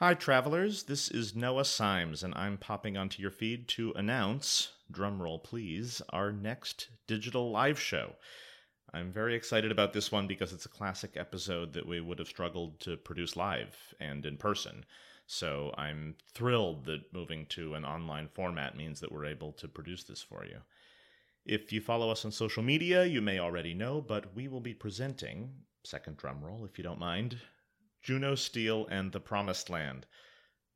Hi, travelers. This is Noah Symes, and I'm popping onto your feed to announce, drumroll please, our next digital live show. I'm very excited about this one because it's a classic episode that we would have struggled to produce live and in person. So I'm thrilled that moving to an online format means that we're able to produce this for you. If you follow us on social media, you may already know, but we will be presenting, second drum roll if you don't mind, Juno Steel and the Promised Land,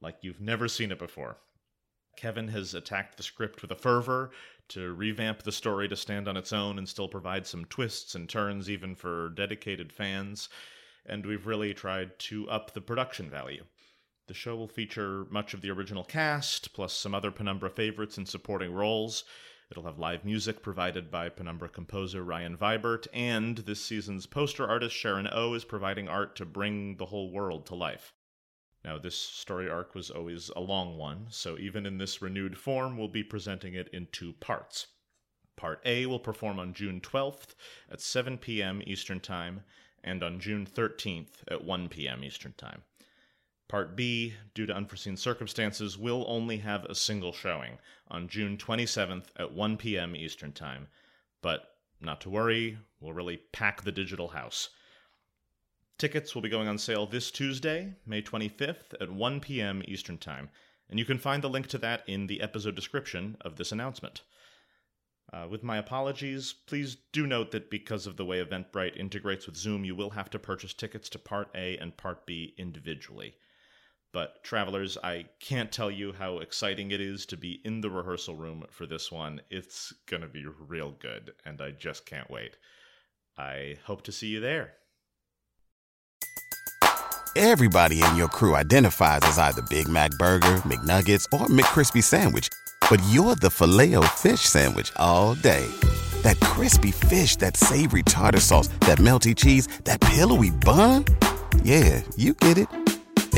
like you've never seen it before. Kevin has attacked the script with a fervor to revamp the story to stand on its own and still provide some twists and turns, even for dedicated fans. And we've really tried to up the production value. The show will feature much of the original cast, plus some other Penumbra favorites in supporting roles. It'll have live music provided by Penumbra composer Ryan Vibert, and this season's poster artist Sharon O is providing art to bring the whole world to life. Now, this story arc was always a long one, so even in this renewed form, we'll be presenting it in two parts. Part A will perform on June 12th at 7 p.m. Eastern Time and on June 13th at 1 p.m. Eastern Time. Part B, due to unforeseen circumstances, will only have a single showing on June 27th at 1 p.m. Eastern Time. But not to worry, we'll really pack the digital house. Tickets will be going on sale this Tuesday, May 25th at 1 p.m. Eastern Time, and you can find the link to that in the episode description of this announcement. Uh, with my apologies, please do note that because of the way Eventbrite integrates with Zoom, you will have to purchase tickets to Part A and Part B individually. But, travelers, I can't tell you how exciting it is to be in the rehearsal room for this one. It's going to be real good, and I just can't wait. I hope to see you there. Everybody in your crew identifies as either Big Mac Burger, McNuggets, or McCrispy Sandwich, but you're the filet fish Sandwich all day. That crispy fish, that savory tartar sauce, that melty cheese, that pillowy bun. Yeah, you get it